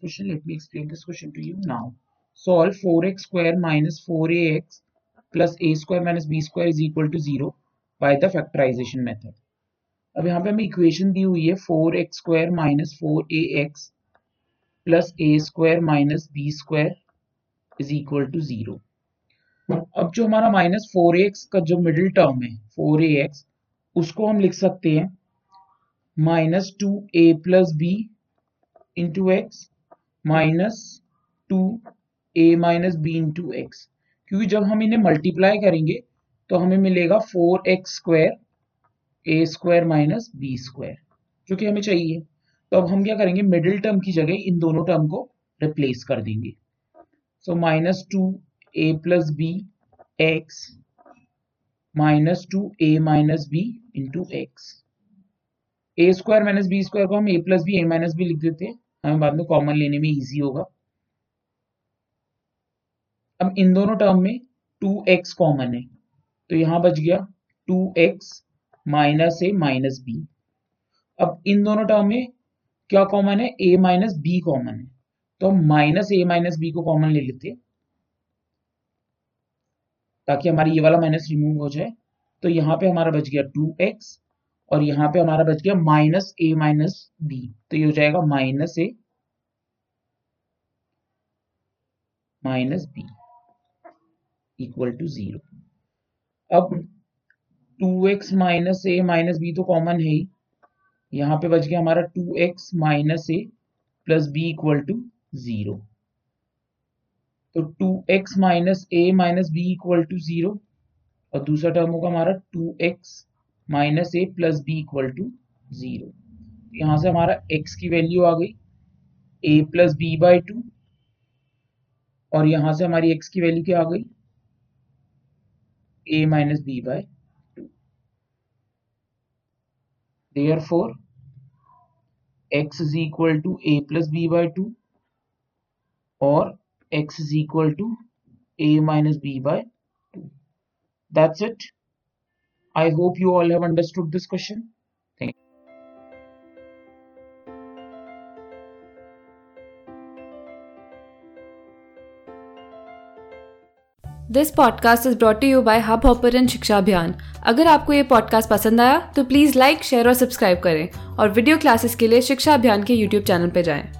question. Let me explain this question to you now. Solve 4x square minus 4ax plus a square minus b square is equal to 0 by the factorization method. अब यहाँ पे हमें equation दी हुई है four x square minus four a x plus a square minus b square is equal to zero अब जो हमारा माइनस फोर एक्स का जो मिडिल टर्म है फोर ए एक्स उसको हम लिख सकते हैं minus two a plus b into x minus two a minus b into x. क्योंकि जब हम इन्हें मल्टीप्लाई करेंगे तो हमें मिलेगा four x square, a square minus b square, जो कि हमें चाहिए। तो अब हम क्या करेंगे, मिडिल टर्म की जगह इन दोनों टर्म को रिप्लेस कर देंगे। So minus two a plus b x minus two a minus b into x. A square minus b square को हम a plus b, a minus b लिख देते हैं। हमें बाद में कॉमन लेने में इजी होगा। अब इन दोनों टर्म में टू एक्स कॉमन है। तो यहाँ बच गया two x minus a minus b अब इन दोनों टर्म में क्या कॉमन है? ए माइनस बी कॉमन है। तो हम माइनस ए माइनस बी को कॉमन ले लेते ताकि हमारी ये वाला माइनस रिमूव हो जाए। तो यहाँ पे हमारा बच गया टू एक्स और यहाँ पे हमारा बच गया माइनस ए माइनस बी तो ये हो जाएगा minus a minus b equal to zero अब two x minus a minus b तो कॉमन है ही। यहाँ पे बच गया हमारा two x minus a plus b equal to zero तो two x minus a minus b equal to zero और दूसरा टर्म होगा हमारा two x minus a plus b equal to zero. यहाँ से हमारा x की वैल्यू आ गई। a plus b by two. और यहाँ से हमारी x की वैल्यू क्या आ गई? a minus b by Therefore, x is equal to a plus b by 2 or x is equal to a minus b by 2. That's it. I hope you all have understood this question. Thank you. This podcast is brought you by Hubhopper शिक्षा अभियान अगर आपको ये podcast पसंद आया तो please like share और subscribe करें और वीडियो क्लासेस के लिए शिक्षा अभियान के यूट्यूब चैनल पर जाएँ।